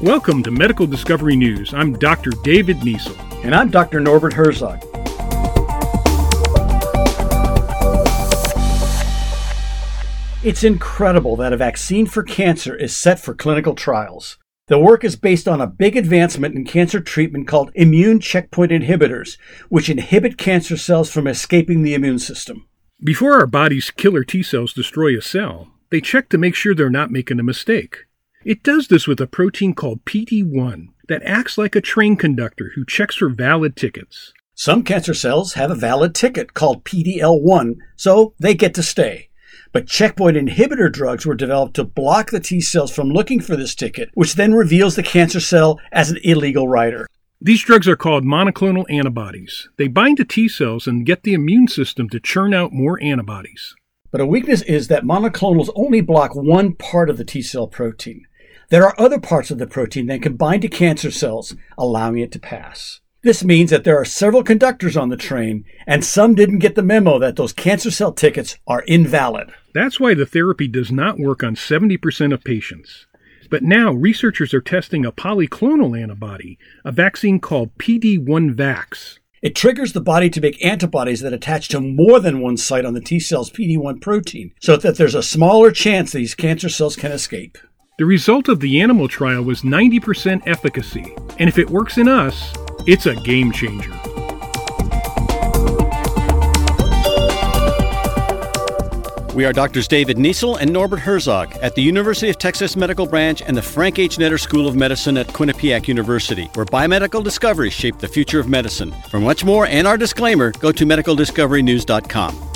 Welcome to Medical Discovery News. I'm Dr. David Niesel. And I'm Dr. Norbert Herzog. It's incredible that a vaccine for cancer is set for clinical trials. The work is based on a big advancement in cancer treatment called immune checkpoint inhibitors, which inhibit cancer cells from escaping the immune system. Before our body's killer T cells destroy a cell, they check to make sure they're not making a mistake. It does this with a protein called PD1 that acts like a train conductor who checks for valid tickets. Some cancer cells have a valid ticket called PDL1, so they get to stay. But checkpoint inhibitor drugs were developed to block the T cells from looking for this ticket, which then reveals the cancer cell as an illegal rider. These drugs are called monoclonal antibodies. They bind to T cells and get the immune system to churn out more antibodies. But a weakness is that monoclonals only block one part of the T cell protein. There are other parts of the protein that can bind to cancer cells, allowing it to pass. This means that there are several conductors on the train, and some didn't get the memo that those cancer cell tickets are invalid. That's why the therapy does not work on 70% of patients. But now researchers are testing a polyclonal antibody, a vaccine called PD1 Vax. It triggers the body to make antibodies that attach to more than one site on the T cell's PD1 protein, so that there's a smaller chance these cancer cells can escape. The result of the animal trial was 90% efficacy, and if it works in us, it's a game changer. We are Doctors David Niesel and Norbert Herzog at the University of Texas Medical Branch and the Frank H. Netter School of Medicine at Quinnipiac University, where biomedical discoveries shape the future of medicine. For much more and our disclaimer, go to medicaldiscoverynews.com.